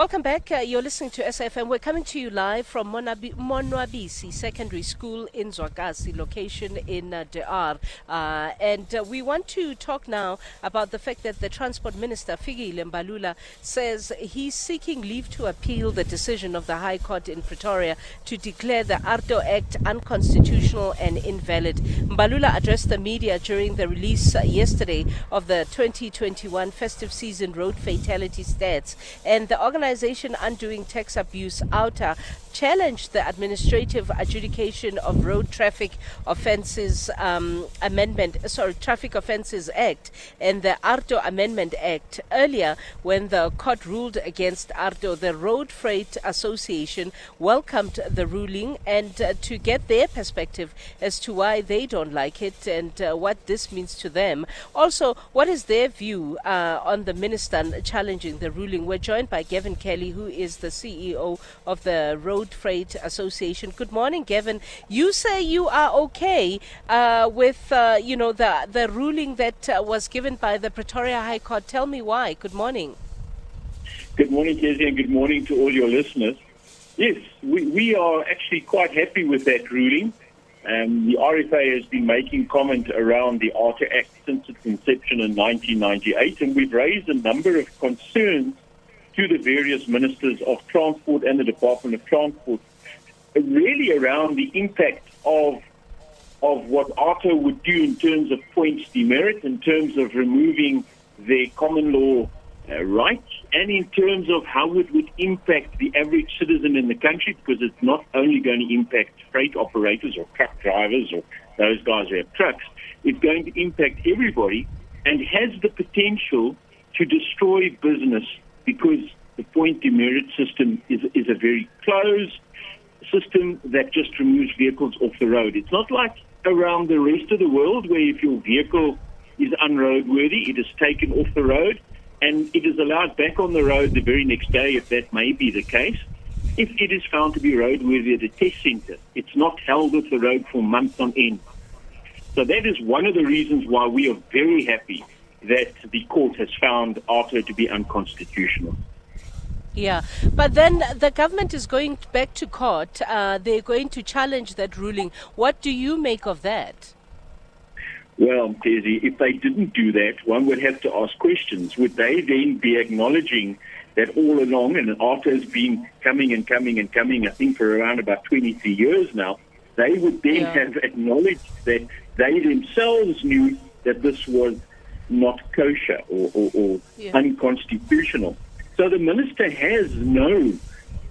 Welcome back. Uh, you're listening to SAFM. We're coming to you live from Monabi- Monwabisi Secondary School in Zwagazi, location in uh, DR. Uh, and uh, we want to talk now about the fact that the Transport Minister, Fikile Mbalula, says he's seeking leave to appeal the decision of the High Court in Pretoria to declare the AARTO Act unconstitutional and invalid. Mbalula addressed the media during the release uh, yesterday of the 2021 festive season road fatality stats. And the organization Undoing Tax Abuse, OUTA, challenged the administrative adjudication of road traffic offences um, amendment, sorry, Traffic Offences Act and the AARTO Amendment Act. Earlier, when the court ruled against AARTO, the Road Freight Association welcomed the ruling and uh, to get their perspective as to why they don't like it and uh, what this means to them. Also, what is their view uh, on the minister challenging the ruling? We're joined by Gavin Kelly, who is the CEO of the Road Freight Association. Good morning, Gavin. You say you are okay uh, with, uh, you know, the the ruling that uh, was given by the Pretoria High Court. Tell me why. Good morning. Good morning, Kezia, and good morning to all your listeners. Yes, we, we are actually quite happy with that ruling. Um, the RFA has been making comment around the AARTO Act since its inception in 1998, and we've raised a number of concerns to the various ministers of transport and the Department of Transport, really around the impact of of what AARTO would do in terms of points demerit, in terms of removing their common law uh, rights, and in terms of how it would impact the average citizen in the country, because it's not only going to impact freight operators or truck drivers or those guys who have trucks, it's going to impact everybody and has the potential to destroy business because the point demerit system is, is a very closed system that just removes vehicles off the road. It's not like around the rest of the world where if your vehicle is unroadworthy, it is taken off the road and it is allowed back on the road the very next day if that may be the case. If it is found to be roadworthy at a test center, it's not held off the road for months on end. So that is one of the reasons why we are very happy that the court has found AARTO to be unconstitutional. Yeah, but then the government is going back to court. Uh, they're going to challenge that ruling. What do you make of that? Well, Tezi, if they didn't do that, one would have to ask questions. Would they then be acknowledging that all along, and AARTO has been coming and coming and coming, I think for around about 23 years now, they would then yeah. have acknowledged that they themselves knew that this was not kosher or, or, or yeah. unconstitutional. So the minister has no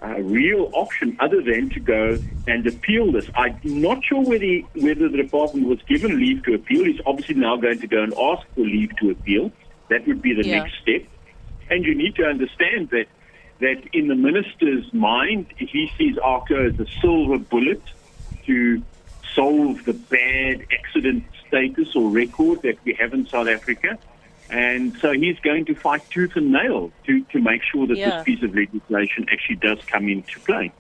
uh, real option other than to go and appeal this. I'm not sure whether, he, whether the department was given leave to appeal. He's obviously now going to go and ask for leave to appeal. That would be the yeah. next step. And you need to understand that that in the minister's mind, he sees AARTO as a silver bullet to solve the bad accident status or record that we have in South Africa. And so he's going to fight tooth and nail to, to make sure that yeah. this piece of legislation actually does come into play.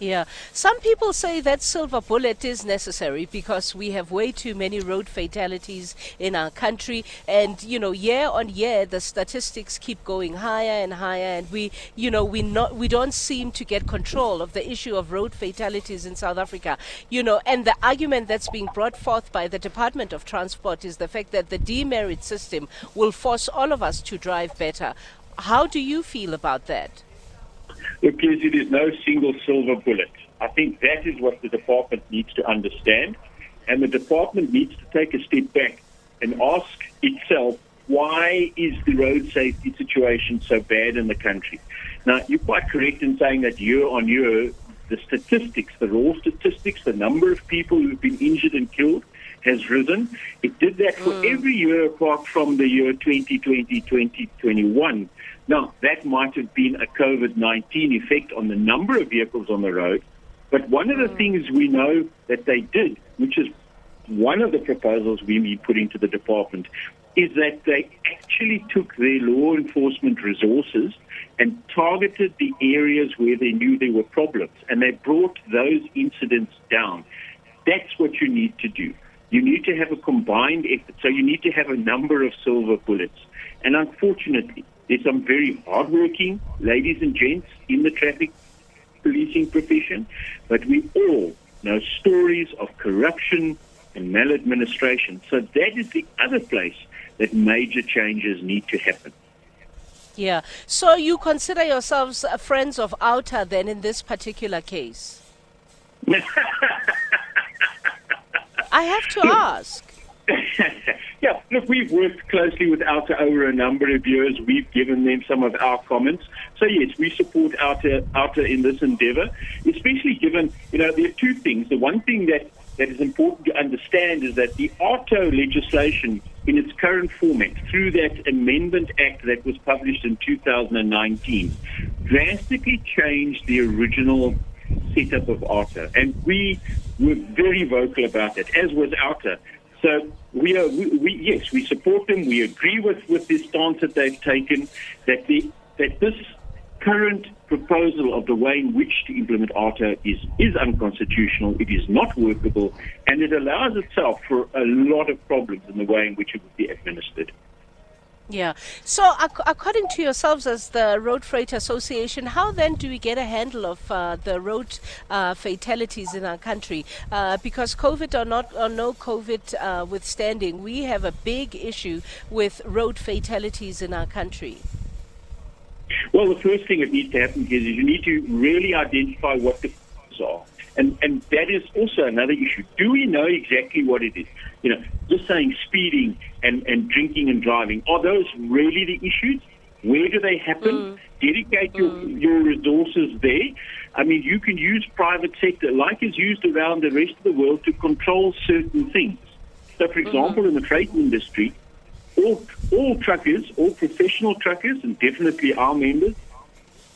Yeah. Some people say that silver bullet is necessary because we have way too many road fatalities in our country. And, you know, year on year, the statistics keep going higher and higher. And we, you know, we, not, we don't seem to get control of the issue of road fatalities in South Africa. You know, and the argument that's being brought forth by the Department of Transport is the fact that the demerit system will force all of us to drive better. How do you feel about that? Look, it is no single silver bullet. I think that is what the department needs to understand. And the department needs to take a step back and ask itself, why is the road safety situation so bad in the country? Now, you're quite correct in saying that year on year, the statistics, the raw statistics, the number of people who've been injured and killed has risen. It did that for mm. every year apart from the year 2020, 2021. Now, that might have been a COVID 19 effect on the number of vehicles on the road. But one of the mm. things we know that they did, which is one of the proposals we put into the department, is that they actually took their law enforcement resources and targeted the areas where they knew there were problems, and they brought those incidents down. That's what you need to do. You need to have a combined effort. So you need to have a number of silver bullets. And unfortunately, there's some very hardworking ladies and gents in the traffic policing profession, but we all know stories of corruption and maladministration. So that is the other place that major changes need to happen. Yeah. So you consider yourselves friends of OUTA then in this particular case? I have to ask. yeah, look, we've worked closely with OUTA over a number of years. We've given them some of our comments. So, yes, we support OUTA, OUTA in this endeavor, especially given, you know, there are two things. The one thing that, that is important to understand is that the AARTO legislation in its current format, through that Amendment Act that was published in 2019, drastically changed the original setup of AARTO. And we were very vocal about that, as was OUTA. So we are, we, we, yes, we support them. We agree with, with the stance that they've taken that the that this current proposal of the way in which to implement AARTO is is unconstitutional. It is not workable, and it allows itself for a lot of problems in the way in which it would be administered. Yeah. So, ac- according to yourselves as the Road Freight Association, how then do we get a handle of uh, the road uh, fatalities in our country? Uh, because COVID or not or no COVID uh, withstanding, we have a big issue with road fatalities in our country. Well, the first thing that needs to happen is you need to really identify what the causes are. And, and that is also another issue. Do we know exactly what it is? You know, just saying speeding and, and drinking and driving, are those really the issues? Where do they happen? Mm. Dedicate your, Mm. your resources there. I mean, you can use private sector, like is used around the rest of the world, to control certain things. So, for example, in the freight industry, all, all truckers, all professional truckers, and definitely our members,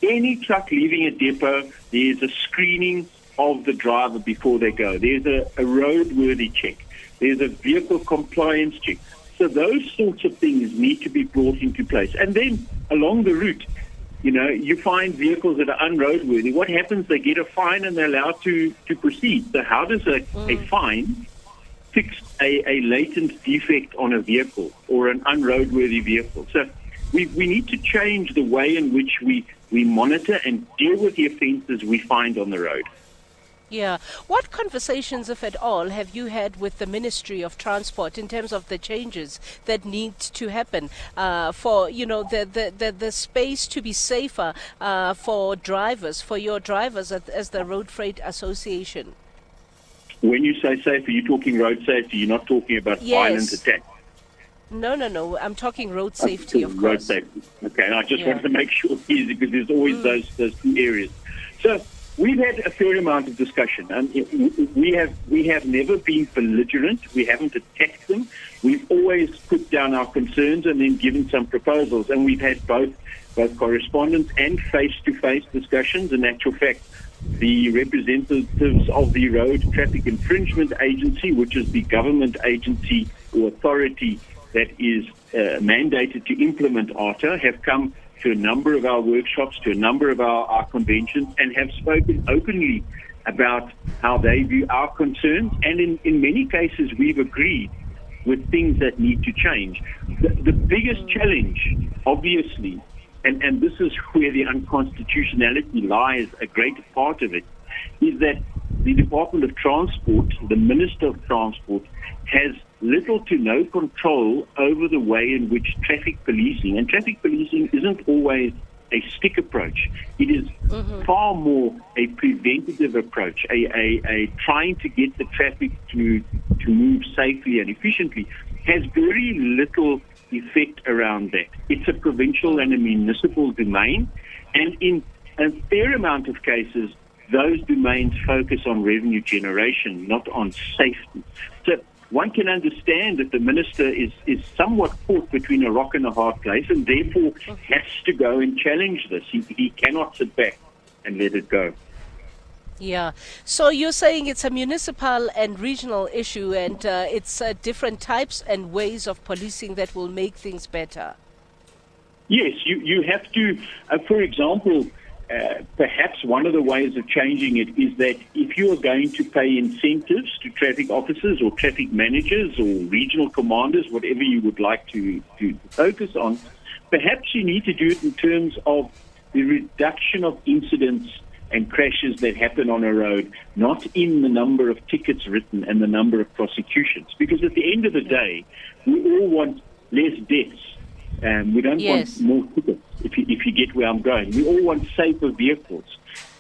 any truck leaving a depot, there's a screening of the driver before they go. There's a, a roadworthy check. There's a vehicle compliance check. So those sorts of things need to be brought into place. And then along the route, you know, you find vehicles that are unroadworthy. What happens? They get a fine and they're allowed to, to proceed. So how does a, a mm. fine fix a, a latent defect on a vehicle or an unroadworthy vehicle? So we, we need to change the way in which we, we monitor and deal with the offences we find on the road. Yeah. What conversations, if at all, have you had with the Ministry of Transport in terms of the changes that need to happen uh, for, you know, the, the, the, the space to be safer uh, for drivers, for your drivers as, as the Road Freight Association? When you say safety, you're talking road safety. You're not talking about Yes. violent attack. No, no, no. I'm talking road safety, of road course. Road safety. Okay, and I just Yeah. wanted to make sure easy because there's always those those two areas. So we've had a fair amount of discussion, and we have we have never been belligerent. We haven't attacked them. We've always put down our concerns and then given some proposals, and we've had both both correspondence and face-to-face discussions. In actual fact, the representatives of the Road Traffic Infringement Agency, which is the government agency or authority that is uh, mandated to implement AARTO, have come to a number of our workshops, to a number of our, our conventions, and have spoken openly about how they view our concerns. And in, in many cases, we've agreed with things that need to change. The, the biggest challenge, obviously, and, and this is where the unconstitutionality lies, a great part of it, is that the Department of Transport, the Minister of Transport, has little to no control over the way in which traffic policing, and traffic policing isn't always a stick approach. It is mm-hmm. far more a preventative approach, a, a, a trying to get the traffic to, to move safely and efficiently, has very little effect around that. It's a provincial and a municipal domain, and in a fair amount of cases, those domains focus on revenue generation, not on safety. So one can understand that the minister is, is somewhat caught between a rock and a hard place and therefore has to go and challenge this. He, he cannot sit back and let it go. Yeah. So you're saying it's a municipal and regional issue, and uh, it's uh, different types and ways of policing that will make things better. Yes, you, you have to, uh, for example, uh, perhaps one of the ways of changing it is that if you are going to pay incentives to traffic officers or traffic managers or regional commanders, whatever you would like to, to focus on, perhaps you need to do it in terms of the reduction of incidents and crashes that happen on a road, not in the number of tickets written and the number of prosecutions. Because at the end of the day, we all want less deaths. Um, we don't Yes. want more tickets, if you, if get where I'm going. We all want safer vehicles.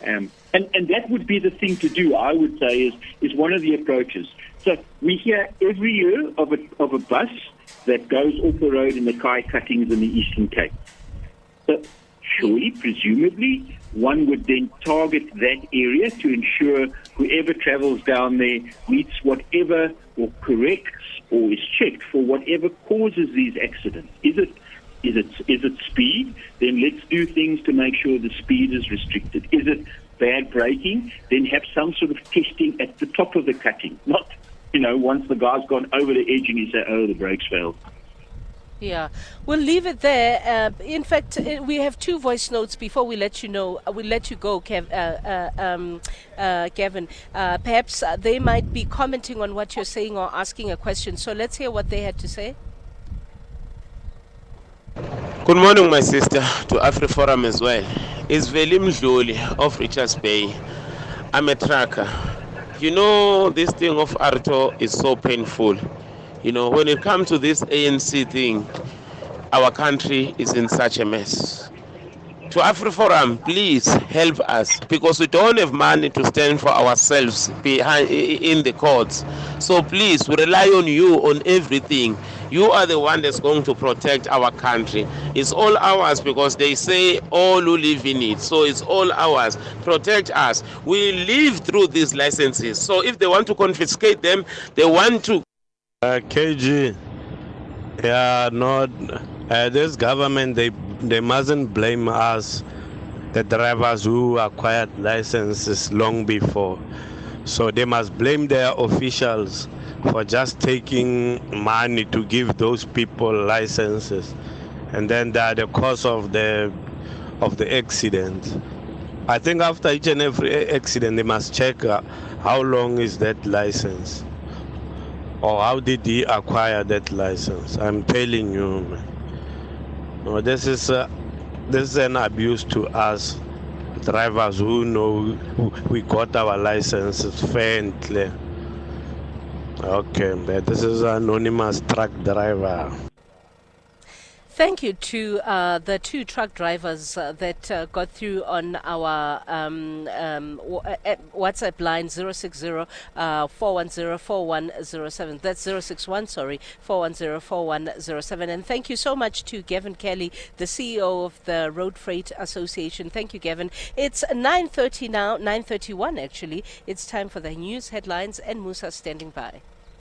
Um, and, and that would be the thing to do, I would say, is, is one of the approaches. So we hear every year of a, of a bus that goes off the road in the Kei cuttings in the Eastern Cape. So surely, presumably, one would then target that area to ensure whoever travels down there meets whatever or corrects or is checked for whatever causes these accidents. Is it is it is it speed? Then let's do things to make sure the speed is restricted. Is it bad braking? Then have some sort of testing at the top of the cutting, not you know once the guy's gone over the edge and you say, oh, the brakes failed. Yeah, we'll leave it there. Uh, in fact, uh, we have two voice notes before we let you know. Uh, we'll let you go, Kev, uh, uh, um, Gavin. Uh, perhaps they might be commenting on what you're saying or asking a question. So let's hear what they had to say. Good morning, my sister, to AfriForum as well. It's Velim Mdluli of Richards Bay. I'm a tracker. You know, this thing of AARTO is so painful. You know, when it comes to this ANC thing, our country is in such a mess. To AfriForum, please help us because we don't have money to stand for ourselves behind in the courts. So please, we rely on you on everything. You are the one that's going to protect our country. It's all ours because they say all who live in it. So it's all ours. Protect us. We live through these licenses. So if they want to confiscate them, they want to Uh, KG, yeah, not uh, this government. They they mustn't blame us, the drivers who acquired licenses long before. So they must blame their officials for just taking money to give those people licenses, and then they are the cause of the of the accident. I think after each and every accident, they must check uh, how long is that license or how did he acquire that license? I'm telling you, man. No, this is uh, this is an abuse to us drivers who know we got our licenses fair and clear. Okay, this is anonymous truck driver. Thank you to uh, the two truck drivers uh, that uh, got through on our um, um, uh, WhatsApp line 060 uh, 410 That's 061, sorry, 410 And thank you so much to Gavin Kelly, the CEO of the Road Freight Association. Thank you, Gavin. It's 9.30 now, 9.31 actually. It's time for the news headlines and Musa standing by.